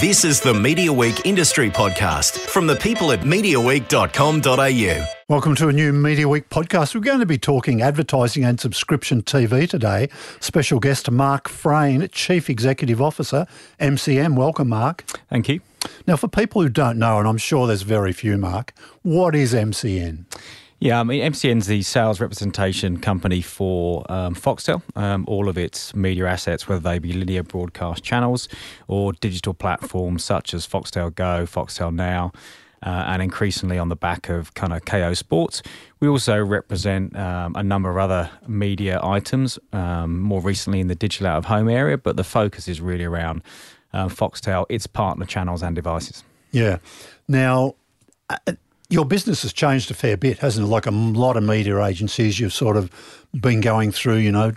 This is the Media Week Industry Podcast from the people at MediaWeek.com.au. Welcome to a new Media Week podcast. We're going to be talking advertising and subscription TV today. Special guest Mark Frain, Chief Executive Officer, MCN. Welcome, Mark. Thank you. Now, for people who don't know, and I'm sure there's very few, Mark, what is MCN? Yeah, I mean, MCN's the sales representation company for um, Foxtel, um, all of its media assets, whether they be linear broadcast channels or digital platforms such as Foxtel Go, Foxtel Now. Uh, and increasingly on the back of kind of Kayo Sports. We also represent um, a number of other media items, um, more recently in the digital out of home area, but the focus is really around uh, Foxtel, its partner channels and devices. Yeah. Now, uh, your business has changed a fair bit, hasn't it? Like a lot of media agencies, you've sort of been going through, you know,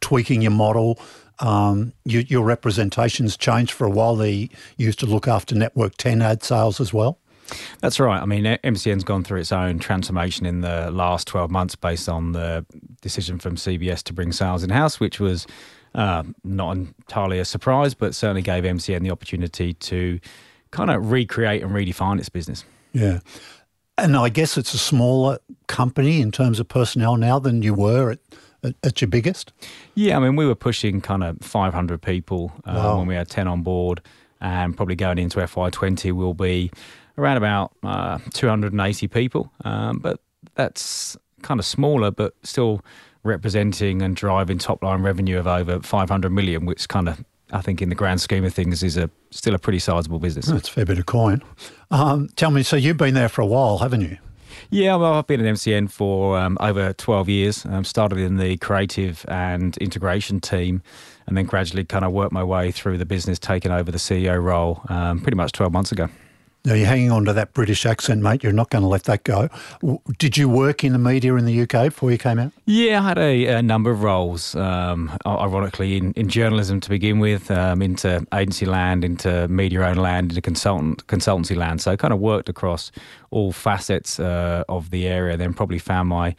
tweaking your model. Um, you, your representation's changed for a while. They used to look after Network 10 ad sales as well. That's right. I mean, MCN's gone through its own transformation in the last 12 months based on the decision from CBS to bring sales in house, which was uh, not entirely a surprise, but certainly gave MCN the opportunity to kind of recreate and redefine its business. Yeah. And I guess it's a smaller company in terms of personnel now than you were at, at, at your biggest. Yeah, I mean, we were pushing kind of 500 people uh, wow. when we had 10 on board, and probably going into FY20 will be around about uh, 280 people. Um, but that's kind of smaller, but still representing and driving top line revenue of over 500 million, which kind of I think in the grand scheme of things is a still a pretty sizable business. That's a fair bit of coin. Um, tell me, so you've been there for a while, haven't you? Yeah, well, I've been at MCN for um, over 12 years. Um, started in the creative and integration team, and then gradually kind of worked my way through the business, taking over the CEO role um, pretty much 12 months ago. Now, you're hanging on to that British accent, mate. You're not going to let that go. Did you work in the media in the UK before you came out? Yeah, I had a, a number of roles, um, ironically, in, in journalism to begin with, um, into agency land, into media owned land, into consultant consultancy land. So I kind of worked across all facets uh, of the area, then probably found my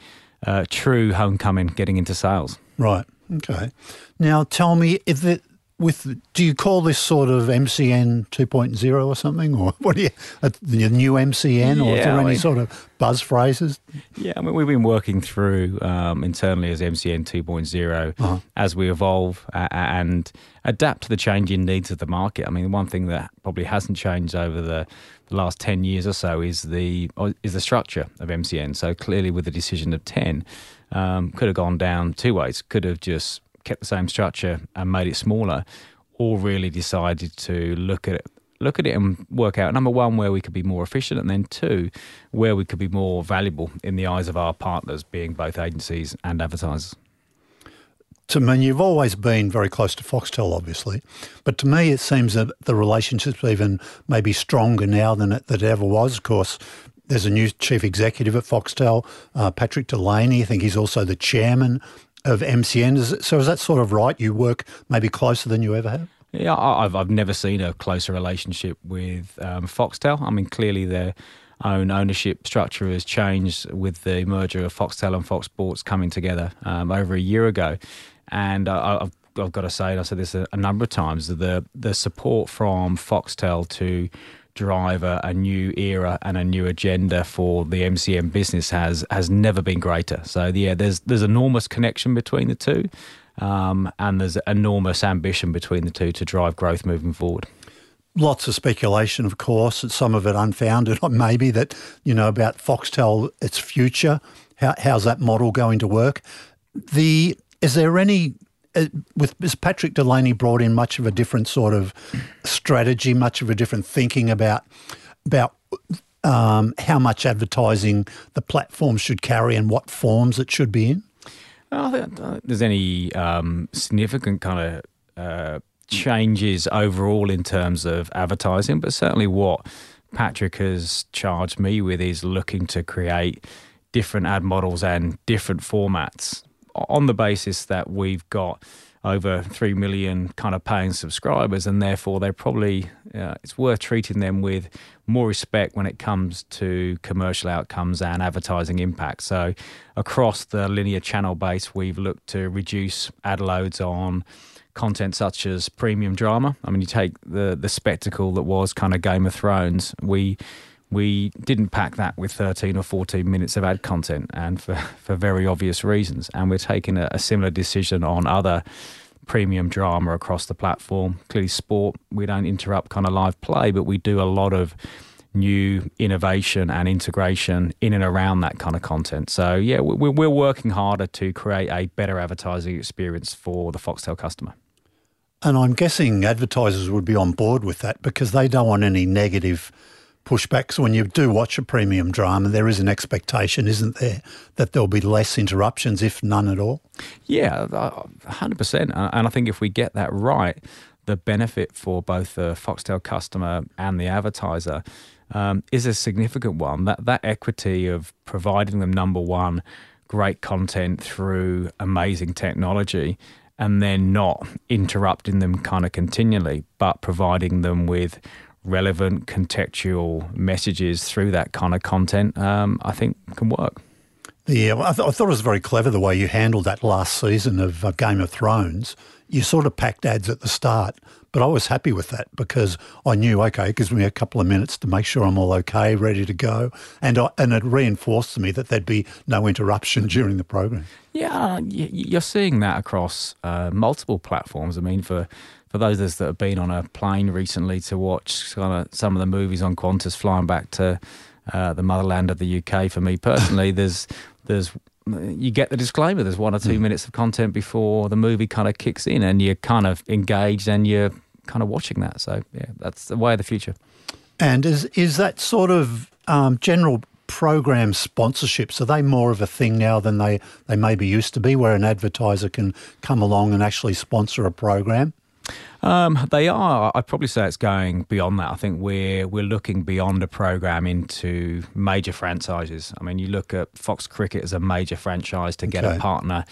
uh, true homecoming getting into sales. Right. Okay. Now tell me, if it, with do you call this sort of MCN 2.0 or something, or what do you the new MCN, or yeah, is there any sort of buzz phrases? Yeah, I mean we've been working through um, internally as MCN 2.0 uh-huh. as we evolve uh, and adapt to the changing needs of the market. I mean, one thing that probably hasn't changed over the, the last 10 years or so is the is the structure of MCN. So clearly, with the decision of 10, um, could have gone down two ways. Could have just kept the same structure and made it smaller, or really decided to look at it look at it and work out number one where we could be more efficient and then two where we could be more valuable in the eyes of our partners being both agencies and advertisers to me you've always been very close to foxtel obviously but to me it seems that the relationship's even maybe stronger now than it, it ever was of course there's a new chief executive at Foxtel, uh, Patrick Delaney. I think he's also the chairman of MCN. Is so is that sort of right? You work maybe closer than you ever have? Yeah, I've I've never seen a closer relationship with um, Foxtel. I mean, clearly their own ownership structure has changed with the merger of Foxtel and Fox Sports coming together um, over a year ago, and I, I've I've got to say, and I said this a, a number of times, the the support from Foxtel to drive a, new era and a new agenda for the MCN business has has never been greater. So yeah, there's there's enormous connection between the two, um, and there's enormous ambition between the two to drive growth moving forward. Lots of speculation, of course, and some of it unfounded. Maybe that you know about Foxtel, its future. How, how's that model going to work? The is there any with is Patrick Delaney brought in much of a different sort of strategy, much of a different thinking about about um, how much advertising the platform should carry and what forms it should be in? I don't think there's any um, significant kind of uh, changes overall in terms of advertising, but certainly what Patrick has charged me with is looking to create different ad models and different formats on the basis that we've got over 3 million kind of paying subscribers and therefore they're probably uh, it's worth treating them with more respect when it comes to commercial outcomes and advertising impact so across the linear channel base we've looked to reduce ad loads on content such as premium drama. I mean, you take the the spectacle that was kind of Game of Thrones. We we didn't pack that with 13 or 14 minutes of ad content, and for for very obvious reasons. And we're taking a, a similar decision on other premium drama across the platform. Clearly, sport we don't interrupt kind of live play, but we do a lot of new innovation and integration in and around that kind of content. So yeah, we're, we're working harder to create a better advertising experience for the Foxtel customer. And I'm guessing advertisers would be on board with that because they don't want any negative pushbacks. When you do watch a premium drama, there is an expectation, isn't there, that there'll be less interruptions, if none at all? Yeah, 100%. And I think if we get that right, the benefit for both the Foxtel customer and the advertiser um, is a significant one. That that equity of providing them number one, great content through amazing technology, and then not interrupting them kind of continually, but providing them with relevant contextual messages through that kind of content, um, I think can work. Yeah, I, th- I, thought it was very clever the way you handled that last season of uh, Game of Thrones. You sort of packed ads at the start, but I was happy with that because I knew, okay, it gives me a couple of minutes to make sure I'm all okay, ready to go. And, I, and it reinforced to me that there'd be no interruption during the program. Yeah, you're seeing that across uh, multiple platforms. I mean, for for those of us that have been on a plane recently to watch kind of some of the movies on Qantas flying back to uh, the motherland of the UK, for me personally, there's there's you get the disclaimer. There's one or two mm. minutes of content before the movie kind of kicks in, and you're kind of engaged and you're kind of watching that. So yeah, that's the way of the future. And is is that sort of um, general program sponsorships are they more of a thing now than they they maybe used to be, where an advertiser can come along and actually sponsor a program? Um, they are. I'd probably say it's going beyond that. I think we're we're looking beyond a program into major franchises. I mean, you look at Fox Cricket as a major franchise to get okay. a partner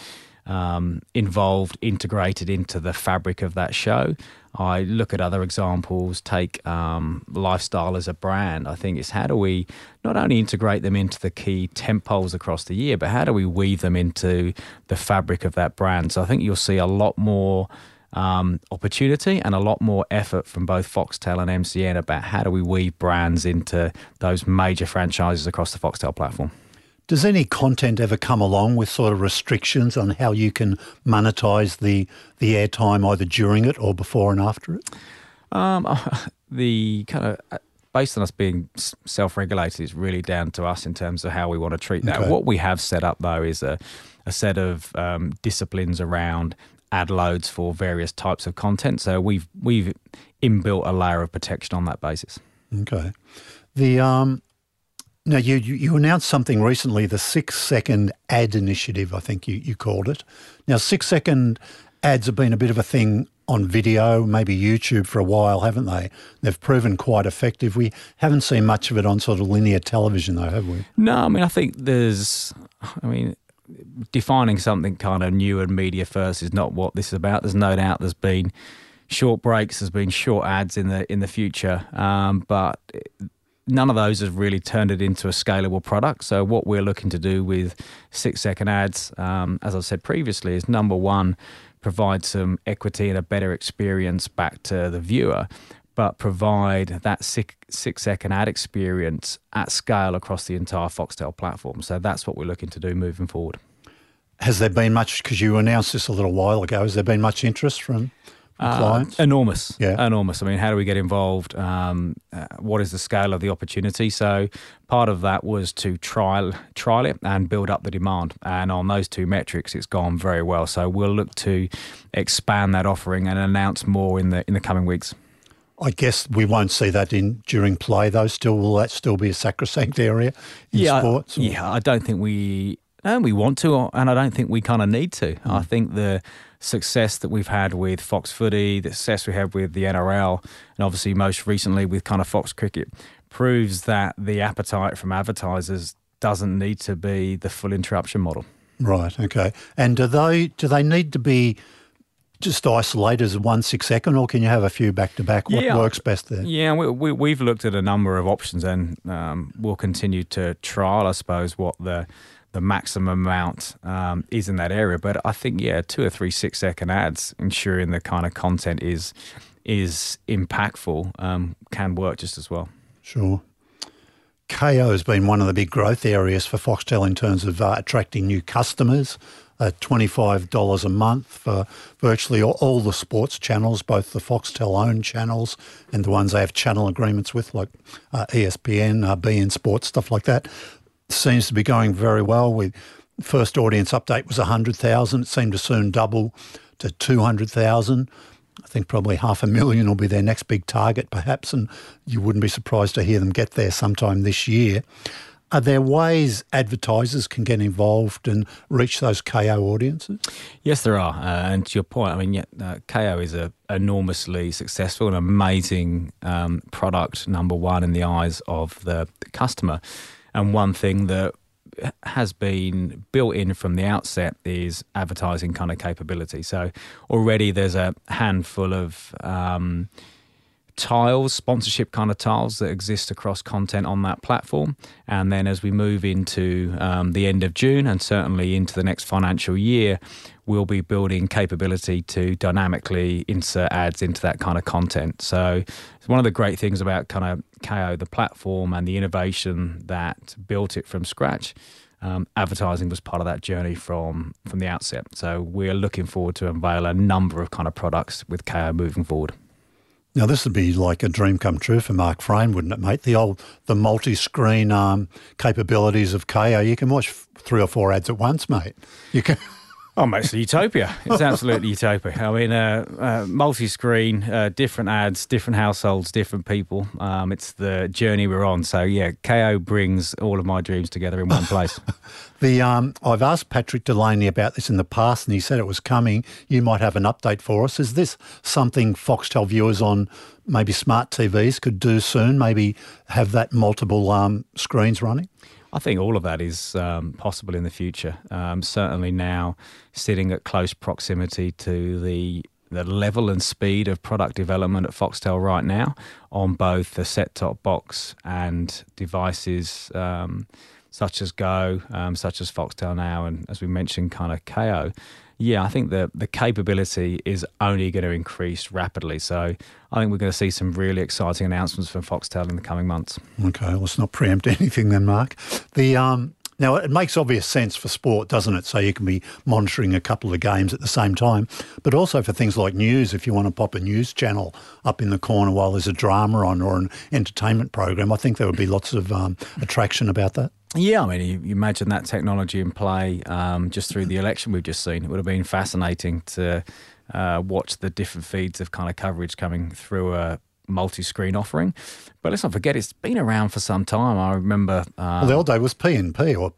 um, involved, integrated into the fabric of that show. I look at other examples, take um, lifestyle as a brand. I think it's how do we not only integrate them into the key tent poles across the year, but how do we weave them into the fabric of that brand? So I think you'll see a lot more um, opportunity and a lot more effort from both Foxtel and MCN about how do we weave brands into those major franchises across the Foxtel platform. Does any content ever come along with sort of restrictions on how you can monetize the the airtime either during it or before and after it? Um, the kind of uh, based on us being self-regulated is really down to us in terms of how we want to treat that. Okay. What we have set up though is a, a set of um, disciplines around ad loads for various types of content. So we've we've inbuilt a layer of protection on that basis. Okay. The um, now you, you, you announced something recently, the six second ad initiative, I think you, you called it. Now six second ads have been a bit of a thing on video, maybe YouTube for a while, haven't they? They've proven quite effective. We haven't seen much of it on sort of linear television though, have we? No, I mean I think there's I mean defining something kind of new and media first is not what this is about. There's no doubt there's been short breaks, there's been short ads in the in the future, um, but none of those have really turned it into a scalable product. So what we're looking to do with six second ads, um, as I said previously, is number one, provide some equity and a better experience back to the viewer but provide that six, six second ad experience at scale across the entire Foxtel platform. So that's what we're looking to do moving forward. Has there been much, because you announced this a little while ago, has there been much interest from uh, clients? Enormous. Yeah. Enormous. I mean, how do we get involved? Um, uh, what is the scale of the opportunity? So part of that was to trial trial it and build up the demand. And on those two metrics, it's gone very well. So we'll look to expand that offering and announce more in the in the coming weeks. I guess we won't see that in during play though. Still, will that still be a sacrosanct area in yeah, sports? Or? Yeah, I don't think we and we want to, and I don't think we kind of need to. Mm. I think the success that we've had with Fox Footy, the success we have with the NRL, and obviously most recently with kind of Fox Cricket, proves that the appetite from advertisers doesn't need to be the full interruption model. Right. Okay. And do they do they need to be just isolate as one six second, or can you have a few back to back? What yeah, works best there? Yeah, we, we, have looked at a number of options, and um, we'll continue to trial, I suppose, what the the maximum amount um, is in that area. But I think yeah, two or three six second ads, ensuring the kind of content is is impactful, um, can work just as well. Sure. Kayo has been one of the big growth areas for Foxtel in terms of uh, attracting new customers. Uh, $25 a month for virtually all, all, the sports channels, both the Foxtel owned channels and the ones they have channel agreements with, like uh, ESPN, uh, beIN Sports, stuff like that. Seems to be going very well. We first audience update was 100,000. It seemed to soon double to 200,000. I think probably half a million will be their next big target, perhaps, and you wouldn't be surprised to hear them get there sometime this year. Are there ways advertisers can get involved and reach those Kayo audiences? Yes, there are. Uh, and to your point, I mean, yeah, uh, Kayo is a enormously successful and amazing um, product, number one in the eyes of the customer. And one thing that has been built in from the outset is advertising kind of capability. So already there's a handful of um, tiles, sponsorship kind of tiles that exist across content on that platform. And then as we move into um, the end of June and certainly into the next financial year, we'll be building capability to dynamically insert ads into that kind of content. So it's one of the great things about kind of Kayo, the platform and the innovation that built it from scratch. Um, advertising was part of that journey from from the outset. So we're looking forward to unveil a number of kind of products with Kayo moving forward. Now this would be like a dream come true for Mark Frain, wouldn't it, mate? The old the multi-screen um, capabilities of Kayo. You can watch three or four ads at once, mate. You can. Oh, mate, it's utopia. It's absolutely utopia. I mean, uh, uh, multi-screen, uh, different ads, different households, different people. Um, it's the journey we're on. So yeah, Kayo brings all of my dreams together in one place. the um, I've asked Patrick Delaney about this in the past, and he said it was coming. You might have an update for us. Is this something Foxtel viewers on maybe smart TVs could do soon? Maybe have that multiple um, screens running. I think all of that is um, possible in the future. Um, certainly now, sitting at close proximity to the the level and speed of product development at Foxtel right now on both the set top box and devices um, such as Go, um, such as Foxtel Now, and as we mentioned, kind of Kayo yeah, I think the the capability is only going to increase rapidly. So I think we're going to see some really exciting announcements from Foxtel in the coming months. Okay, let's not preempt anything then, Mark. The um, now it makes obvious sense for sport, doesn't it? So you can be monitoring a couple of games at the same time, but also for things like news. If you want to pop a news channel up in the corner while there's a drama on or an entertainment program, I think there would be lots of um, attraction about that. Yeah, I mean, you, you imagine that technology in play um, just through the election we've just seen. It would have been fascinating to uh, watch the different feeds of kind of coverage coming through a multi-screen offering. But let's not forget, it's been around for some time. I remember. Um, well, the old day was PNP or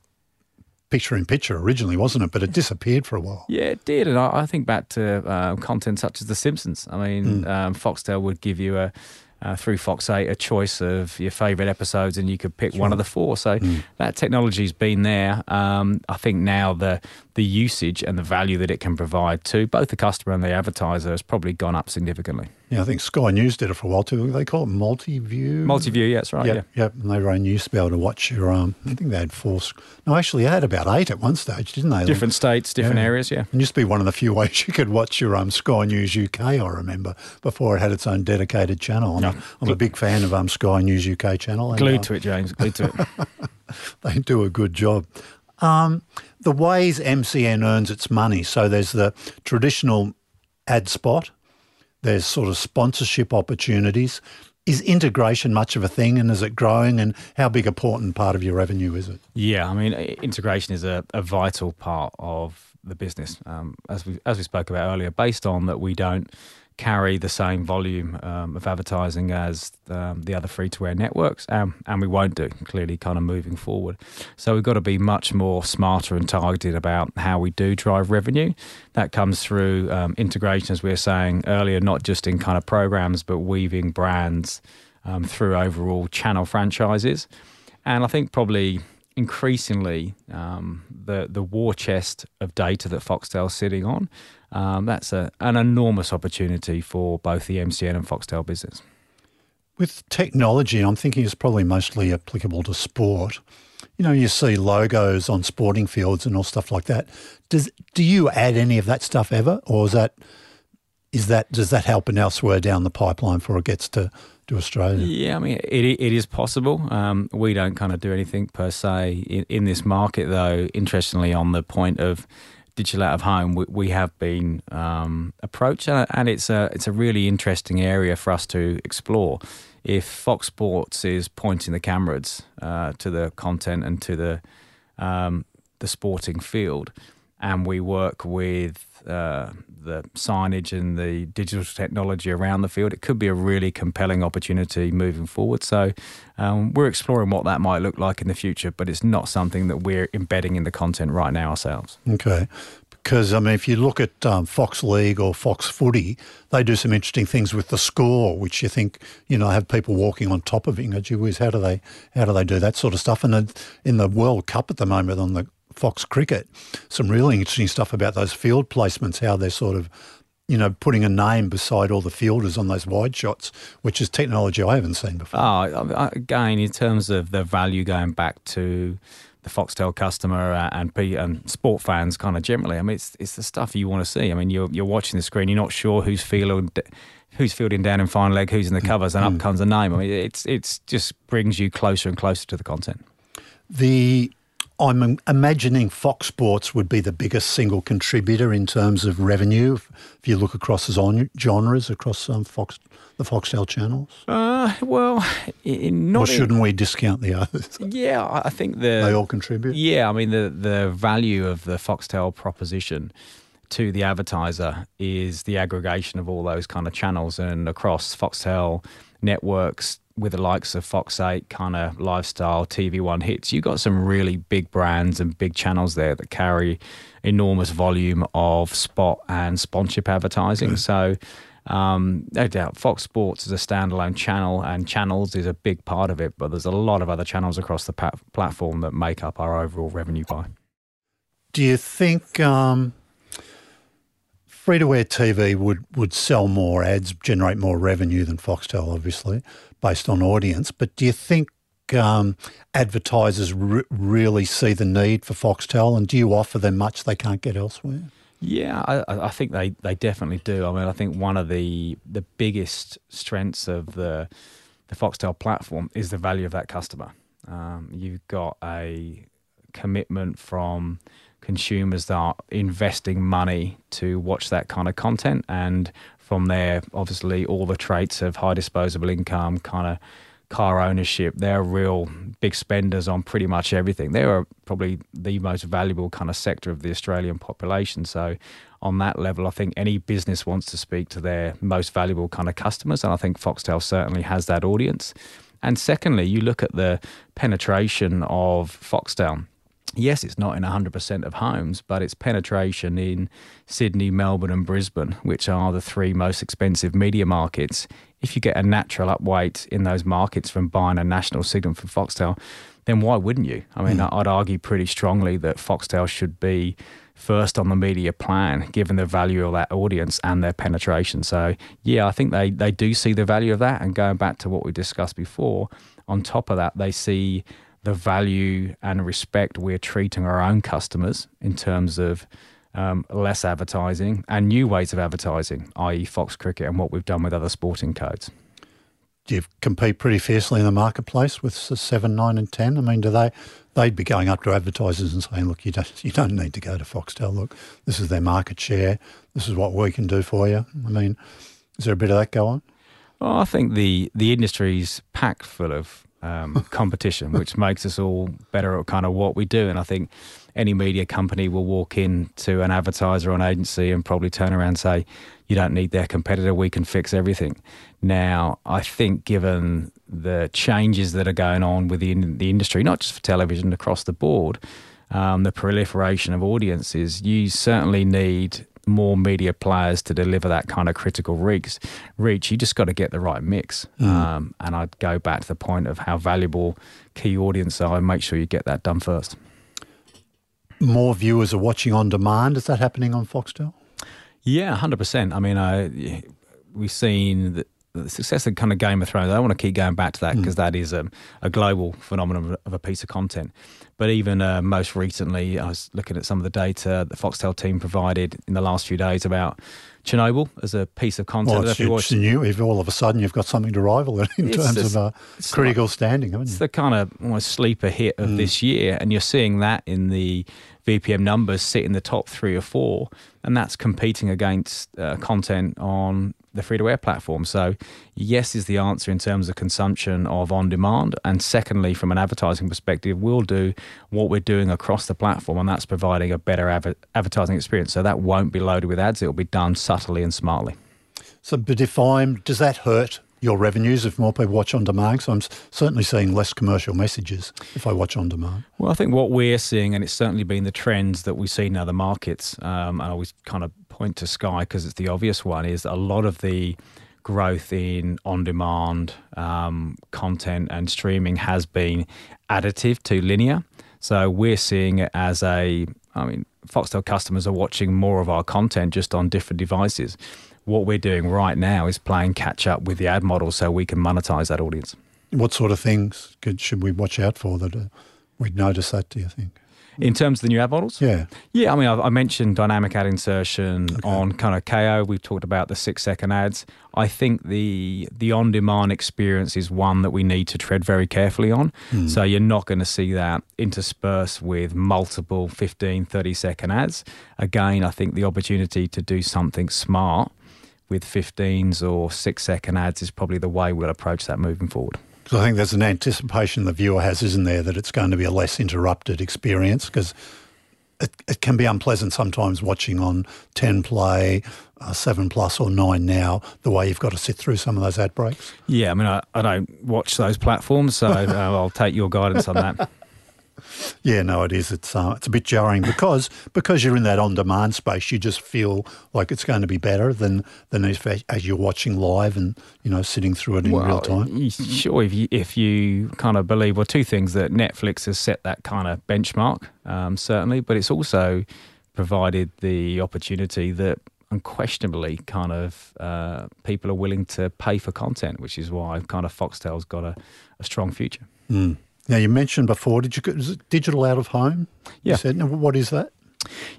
picture in picture originally, wasn't it? But it disappeared for a while. Yeah, it did. And I, I think back to uh, content such as The Simpsons. I mean, mm. um, Foxtel would give you a uh, through Fox 8 a choice of your favourite episodes and you could pick sure. one of the four. So mm. that technology's been there. Um, I think now the the usage and the value that it can provide to both the customer and the advertiser has probably gone up significantly. Yeah, I think Sky News did it for a while too. They call it multi-view. Multi-view, yeah, that's right. Yep, yeah, yep. And they ran be able to watch your. Um, I think they had four. No, actually, they had about eight at one stage, didn't they? Different states, different yeah. areas. Yeah, and used to be one of the few ways you could watch your um, Sky News UK. I remember before it had its own dedicated channel. I'm, no. a, I'm a big fan of um, Sky News UK channel. Glued and, uh, to it, James. Glued to it. they do a good job. Um, the ways MCN earns its money. So there's the traditional ad spot there's sort of sponsorship opportunities. Is integration much of a thing and is it growing and how big a important part of your revenue is it? Yeah, I mean, integration is a, a vital part of the business. Um, as we as we spoke about earlier, based on that we don't carry the same volume um, of advertising as um, the other free to air networks, um, and we won't do clearly kind of moving forward. So we've got to be much more smarter and targeted about how we do drive revenue. That comes through um, integration, as we were saying earlier, not just in kind of programs, but weaving brands um, through overall channel franchises. And I think probably increasingly um, the the war chest of data that Foxtel's sitting on um, that's a, an enormous opportunity for both the MCN and Foxtel business. With technology, I'm thinking it's probably mostly applicable to sport. You know, you see logos on sporting fields and all stuff like that. Does do you add any of that stuff ever, or is that is that does that happen elsewhere down the pipeline before it gets to, to Australia? Yeah, I mean, it, it is possible. Um, we don't kind of do anything per se in, in this market, though. Interestingly, on the point of digital out of home, we, we have been um, approached, and it's a it's a really interesting area for us to explore if Fox Sports is pointing the cameras uh, to the content and to the um, the sporting field, and we work uh, the signage and the digital technology around the field, it could be a really compelling opportunity moving forward. So um, we're exploring what that might look like in the future, but it's not something that we're embedding in the content right now ourselves. Okay because I mean, if you look at um, Fox League or Fox Footy, they do some interesting things with the score, which you think you know have people walking on top of it. You know, gee whiz, how do they how do they do that sort of stuff? And in the World Cup at the moment on the Fox Cricket, some really interesting stuff about those field placements, how they're sort of you know, putting a name beside all the fielders on those wide shots, which is technology I haven't seen before. Oh, again, in terms of the value going back to the Foxtel customer uh, and and sport fans kind of generally. I mean, it's it's the stuff you want to see. I mean, you're you're watching the screen, you're not sure who's fielding who's fielding down in fine leg, who's in the covers, and mm. up comes a name. I mean, it's it's just brings you closer and closer to the content. The I'm imagining Fox Sports would be the biggest single contributor in terms of revenue if, you look across the genres across um, Fox, the Foxtel channels. Uh, well, not. Or shouldn't in, we discount the others? Yeah, I think the they all contribute. Yeah, I mean the the value of the Foxtel proposition to the advertiser is the aggregation of all those kind of channels and across Foxtel networks with the likes of Fox 8 kind of lifestyle TV One hits, you've got some really big brands and big channels there that carry enormous volume of spot and sponsorship advertising. So, um, no doubt, Fox Sports is a standalone channel, and channels is a big part of it. But there's a lot of other channels across the pa- platform that make up our overall revenue pie. Do you think um, free to air TV would, would sell more ads, generate more revenue than Foxtel, obviously? based on audience. But do you think um, advertisers really see the need for Foxtel, and do you offer them much they can't get elsewhere? Yeah, I, I, think they, they definitely do. I mean, I think one of the the biggest strengths of the the Foxtel platform is the value of that customer. Um, you've got a commitment from consumers that are investing money to watch that kind of content, and from there, obviously, all the traits of high disposable income, kind of car ownership, they're real big spenders on pretty much everything. They're probably the most valuable kind of sector of the Australian population. So, on that level, I think any business wants to speak to their most valuable kind of customers. And I think Foxtel certainly has that audience. And secondly, you look at the penetration of Foxtel yes, it's not in 100% of homes, but its penetration in Sydney, Melbourne, and Brisbane, which are the three most expensive media markets, if you get a natural upweight in those markets from buying a national signal from Foxtel, then why wouldn't you? I mean, mm. I'd argue pretty strongly that Foxtel should be first on the media plan, given the value of that audience and their penetration. So, yeah, I think they, they do see the value of that. And going back to what we discussed before, on top of that, they see the value and respect we're treating our own customers in terms of um, less advertising and new ways of advertising, i.e., Fox Cricket and what we've done with other sporting codes. Do you compete pretty fiercely in the marketplace with seven, nine, and ten? I mean, do they? They'd be going up to advertisers and saying, "Look, you don't, you don't need to go to Foxtel. Look, this is their market share. This is what we can do for you." I mean, is there a bit of that go on? Well, I think the the industry's packed full of um, competition, which makes us all better at kind of what we do. And I think any media company will walk in to an advertiser or an agency and probably turn around and say, "You don't need their competitor. We can fix everything." Now, I think given the changes that are going on within the industry, not just for television across the board, um, the proliferation of audiences, you certainly need more media players to deliver that kind of critical reach. Reach, you just got to get the right mix. Mm. Um, and I'd go back to the point of how valuable key audience are, and make sure you get that done first. More viewers are watching on demand. Is that happening on Foxtel? Yeah, hundred percent. I mean, I, we've seen that the success of kind of Game of Thrones. I don't want to keep going back to that because that is a, a global phenomenon of, a piece of content. But even uh, most recently, I was looking at some of the data the Foxtel team provided in the last few days about Chernobyl as a piece of content. Well, it's, it's new. If all of a sudden you've got something to rival it in It's terms of uh, it's critical standing, haven't It's you? the kind of almost sleeper hit of this year, and you're seeing that in the VPM numbers sit in the top three or four, and that's competing against uh, content on the free to air platform. So, yes, is the answer in terms of consumption of on demand, and secondly, from an advertising perspective, we'll do what we're doing across the platform, and that's providing a better adver- advertising experience. So that won't be loaded with ads; it'll be done subtly and smartly. So, but if I'm, does that hurt your revenues if more people watch on demand? So I'm certainly seeing less commercial messages if I watch on demand. Well, I think what we're seeing, and it's certainly been the trends that we've seen in other markets, um, and I always kind of point to Sky because it's the obvious one, is a lot of the growth in on demand um, content and streaming has been additive to linear. So we're seeing it as a, I mean, Foxtel customers are watching more of our content just on different devices. What we're doing right now is playing catch up with the ad model so we can monetize that audience. What sort of things could, should we watch out for that uh, we'd notice that, do you think? In terms of the new ad models? Yeah. Yeah, I mean, I, I mentioned dynamic ad insertion on kind of Kayo. We've talked about the six second ads. I think the the on demand experience is one that we need to tread very carefully on. Hmm. So you're not going to see that interspersed with multiple 15, 30 second ads. Again, I think the opportunity to do something smart with 15s or six second ads is probably the way we'll approach that moving forward. Because I think there's an anticipation the viewer has, isn't there, that it's going to be a less interrupted experience because it, it can be unpleasant sometimes watching on 10 play, uh, 7 plus or 9 now, the way you've got to sit through some of those ad breaks. Yeah, I mean, I, I don't watch those platforms, so uh, I'll take your guidance on that. Yeah, no, it is. It's uh, it's a bit jarring because because you're in that on demand space, you just feel like it's going to be better than than if as you're watching live and you know sitting through it in real time. Sure, if you if you kind of believe, well, two things that Netflix has set that kind of benchmark, um, certainly, but it's also provided the opportunity that unquestionably kind of uh, people are willing to pay for content, which is why kind of Foxtel's got a, a strong future. Mm. Now you mentioned before, did you is it digital out of home? Yeah. You said, now, what is that?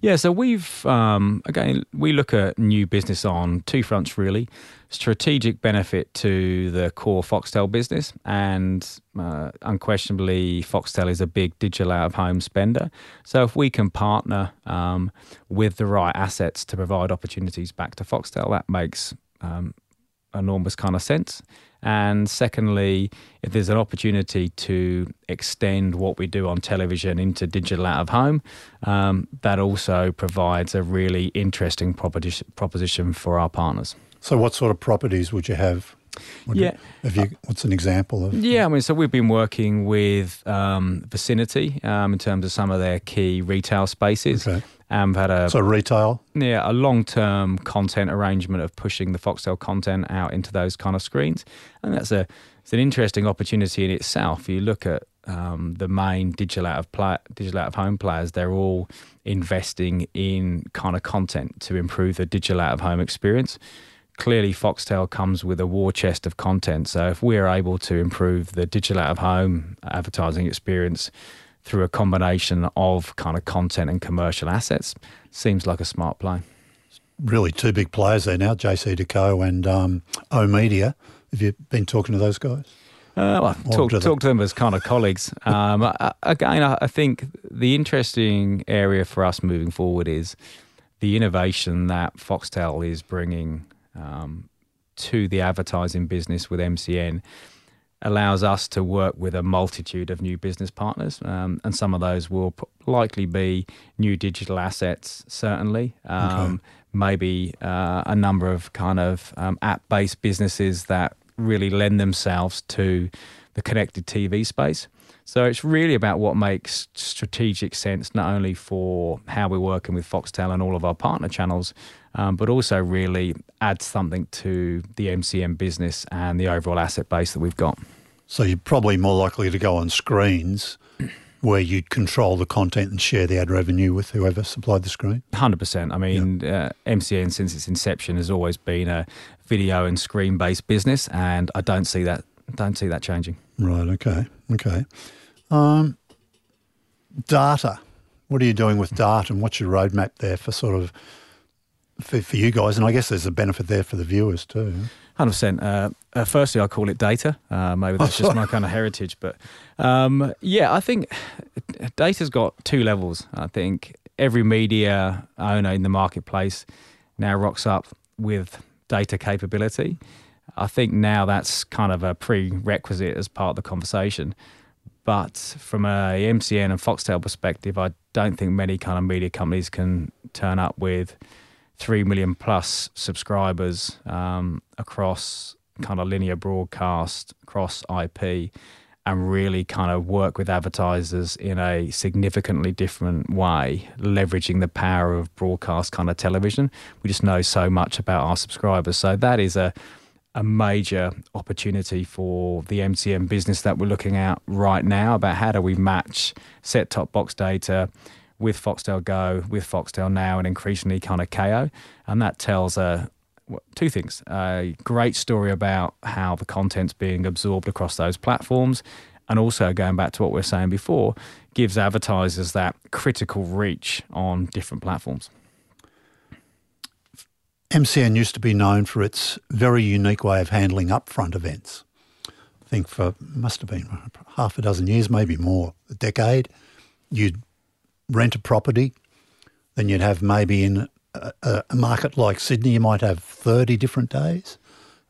Yeah, so we've um, again we look at new business on two fronts really: strategic benefit to the core Foxtel business, and uh, unquestionably Foxtel is a big digital out of home spender. So if we can partner um, with the right assets to provide opportunities back to Foxtel, that makes um, enormous kind of sense. And secondly, if there's an opportunity to extend what we do on television into digital out of home, um, that also provides a really interesting proposition, proposition for our partners. So what sort of properties would you have? Would you- Yeah. have you? What's an example of? Yeah, I mean, so we've been working with um, Vicinity um, in terms of some of their key retail spaces. Okay. And we've had a So retail. yeah, a long-term content arrangement of pushing the Foxtel content out into those kind of screens, and that's a it's an interesting opportunity in itself. You look at um, the main digital out of play, digital out of home players; they're all investing in kind of content to improve the digital out of home experience. Clearly, Foxtel comes with a war chest of content. So, if we're able to improve the digital out of home advertising experience through a combination of kind of content and commercial assets, seems like a smart play. Really, two big players there now: JCDecaux and um, oOh!media. Have you been talking to those guys? Uh, well, talk, do they- talk to them as kind of colleagues. Um, I- again, I, I think the interesting area for us moving forward is the innovation that Foxtel is bringing um, to the advertising business with MCN allows us to work with a multitude of new business partners, um, and some of those will p- likely be new digital assets, certainly. Um, Maybe uh, a number of kind of um, app-based businesses that really lend themselves to the connected TV space. So it's really about what makes strategic sense, not only for how we're working with Foxtel and all of our partner channels, um, but also really adds something to the MCN business and the overall asset base that we've got. So you're probably more likely to go on screens where you'd control the content and share the ad revenue with whoever supplied the screen. Hundred percent. I mean, uh, MCN since its inception has always been a video and screen based business, and I don't see that don't see that changing. Right. Okay. Okay. Um, data. What are you doing with data, and what's your roadmap there for sort of for, for you guys? And I guess there's a benefit there for the viewers too. Hundred percent. Uh, uh, firstly, I call it data. Uh, maybe that's just my kind of heritage, but um, yeah, I think data's got two levels. I think every media owner in the marketplace now rocks up with data capability. I think now that's kind of a prerequisite as part of the conversation. But from a MCN and Foxtel perspective, I don't think many kind of media companies can turn up with three million plus subscribers um, across kind of linear broadcast, across IP, and really kind of work with advertisers in a significantly different way, leveraging the power of broadcast kind of television. We just know so much about our subscribers. So that is a a major opportunity for the MCN business that we're looking at right now. About how do we match set top box data with Foxtel Go, with Foxtel Now, and increasingly kind of Kayo. And that tells uh, a two things. A great story about how the content's being absorbed across those platforms and also going back to what we were saying before gives advertisers that critical reach on different platforms MCN used to be known for its very unique way of handling upfront events. I think for must have been half a dozen years, maybe more, a decade. You'd rent a property, then you'd have maybe in a, a market like Sydney, you might have 30 different days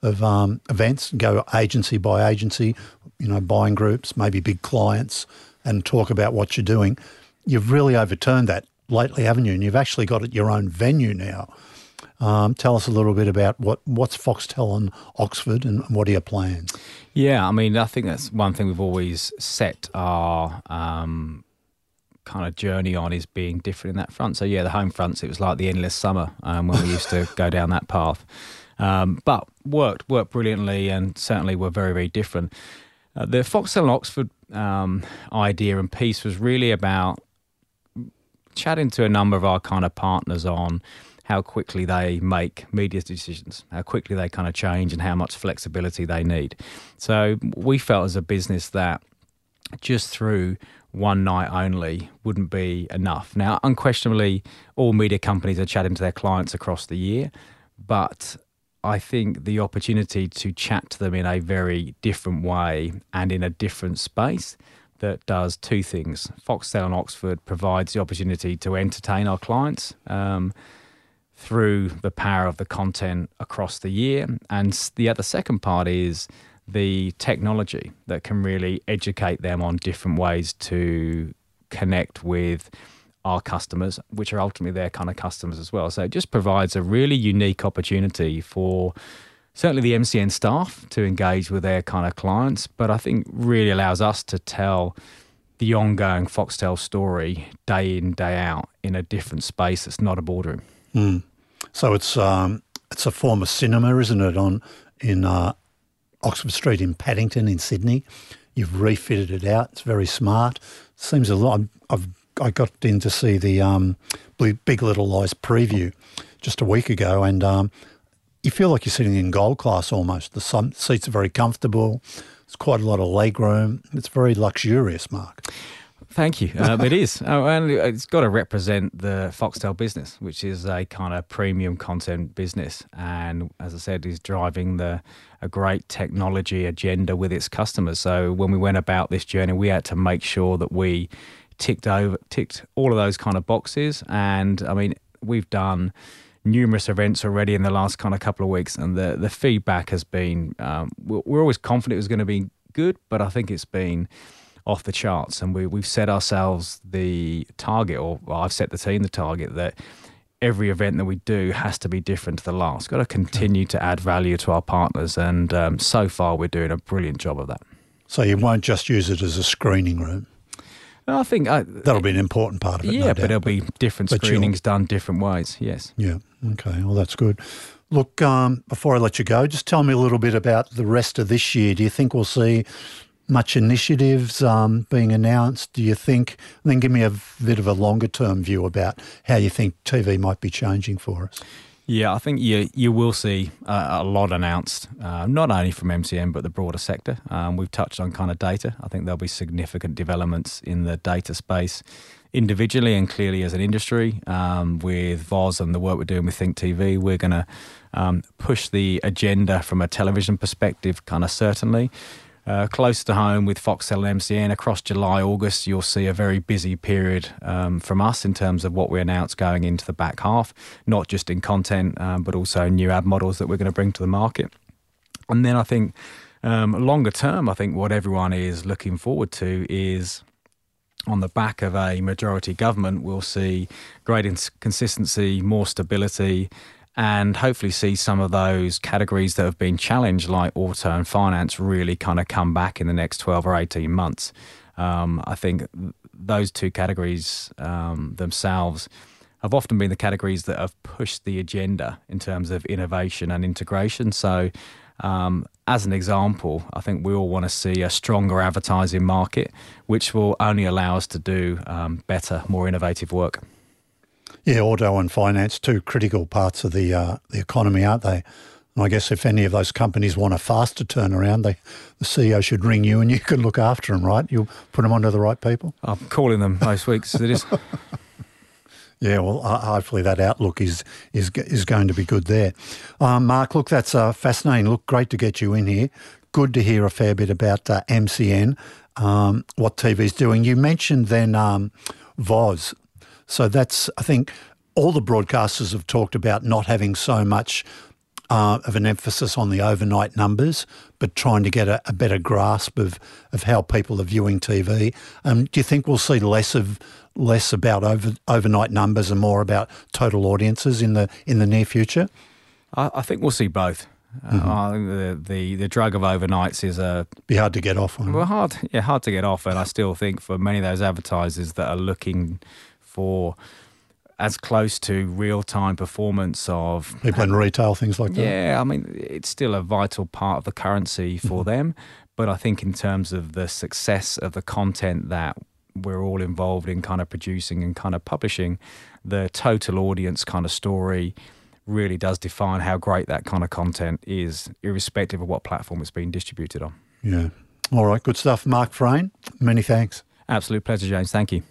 of um, events, go agency by agency, you know, buying groups, maybe big clients, and talk about what you're doing. You've really overturned that lately, haven't you? And you've actually got your own venue now. Um, tell us a little bit about what, what's Foxtel and Oxford and what are your plans? Yeah, I mean, I think that's one thing we've always set our um, kind of journey on is being different in that front. So yeah, the home fronts, it was like the endless summer um, when we used to go down that path. Um, but worked worked brilliantly, and certainly were very very different. Uh, the Foxtel and Oxford um, idea and piece was really about chatting to a number of our kind of partners on how quickly they make media decisions, how quickly they kind of change, and how much flexibility they need. So we felt as a business that just through one night only wouldn't be enough. Now, unquestionably, all media companies are chatting to their clients across the year, but I think the opportunity to chat to them in a very different way and in a different space that does two things. Foxtel and Oxford provides the opportunity to entertain our clients um, through the power of the content across the year. And the other second part is the technology that can really educate them on different ways to connect with our customers, which are ultimately their kind of customers as well. So it just provides a really unique opportunity for certainly the MCN staff to engage with their kind of clients, but I think really allows us to tell the ongoing Foxtel story day in, day out in a different space that's not a boardroom. Mm. So it's um, it's a form of cinema, isn't it, on in uh, Oxford Street in Paddington in Sydney. You've refitted it out. It's very smart. Seems a lot. I've I got in to see the um, Big Little Lies preview just a week ago, and um, you feel like you're sitting in gold class almost. The seats are very comfortable. It's quite a lot of leg room. It's very luxurious, Mark. Thank you. Um, it is, oh, and it's got to represent the Foxtel business, which is a kind of premium content business, and as I said, is driving the a great technology agenda with its customers. So when we went about this journey, we had to make sure that we ticked over, ticked all of those kind of boxes, and I mean, we've done numerous events already in the last kind of couple of weeks, and the the feedback has been. Um, we're always confident it was going to be good, but I think it's been off the charts. And we, we've set ourselves the target, or well, I've set the team the target that every event that we do has to be different to the last. Got to continue to add value to our partners. And um, so far, we're doing a brilliant job of that. So you won't just use it as a screening room? I think I, that'll be an important part of it. Yeah, no but there'll be different but screenings done different ways. Yes. Yeah. Okay. Well, that's good. Look, um, before I let you go, just tell me a little bit about the rest of this year. Do you think we'll see much initiatives um, being announced? Do you think? And then give me a bit of a longer term view about how you think TV might be changing for us. Yeah, I think you you will see uh, a lot announced, uh, not only from MCN but the broader sector. Um, we've touched on kind of data. I think there'll be significant developments in the data space individually and clearly as an industry. Um, with VOZ and the work we're doing with Think TV, we're going to um, push the agenda from a television perspective, kind of certainly. Uh, close to home with Foxtel and MCN across July, August, you'll see a very busy period um, from us in terms of what we announce going into the back half, not just in content, um, but also new ad models that we're going to bring to the market. And then I think um, longer term, I think what everyone is looking forward to is on the back of a majority government, we'll see greater consistency, more stability, and hopefully see some of those categories that have been challenged, like auto and finance, really kind of come back in the next 12 or 18 months. Um, I think those two categories um, themselves have often been the categories that have pushed the agenda in terms of innovation and integration. So, um, as an example, I think we all want to see a stronger advertising market, which will only allow us to do um, better, more innovative work. Yeah, auto and finance, two critical parts of the uh, the economy, aren't they? And I guess if any of those companies want a faster turnaround, they, the CEO should ring you and you can look after them, right? You'll put them onto the right people. I'm calling them most weeks. It is. Yeah, well, uh, hopefully that outlook is is is going to be good there. Um, Mark, look, that's uh, fascinating. Look, great to get you in here. Good to hear a fair bit about uh, MCN, um, what TV's doing. You mentioned then um, VOZ. So that's, I think, all the broadcasters have talked about not having so much uh, of an emphasis on the overnight numbers, but trying to get a, a, better grasp of, of how people are viewing TV. Um, do you think we'll see less of less about over, overnight numbers and more about total audiences in the in the near future? I, I think we'll see both. Uh, mm-hmm. Uh, the, the the drug of overnights is a be hard to get off. Well, hard yeah, hard to get off, and I still think for many of those advertisers that are looking for as close to real time performance of people in retail, things like that. Yeah, I mean, it's still a vital part of the currency for mm-hmm. them. But I think in terms of the success of the content that we're all involved in kind of producing and kind of publishing, the total audience kind of story really does define how great that kind of content is, irrespective of what platform it's being distributed on. Yeah. All right. Good stuff. Mark Frain, many thanks. Absolute pleasure, James. Thank you.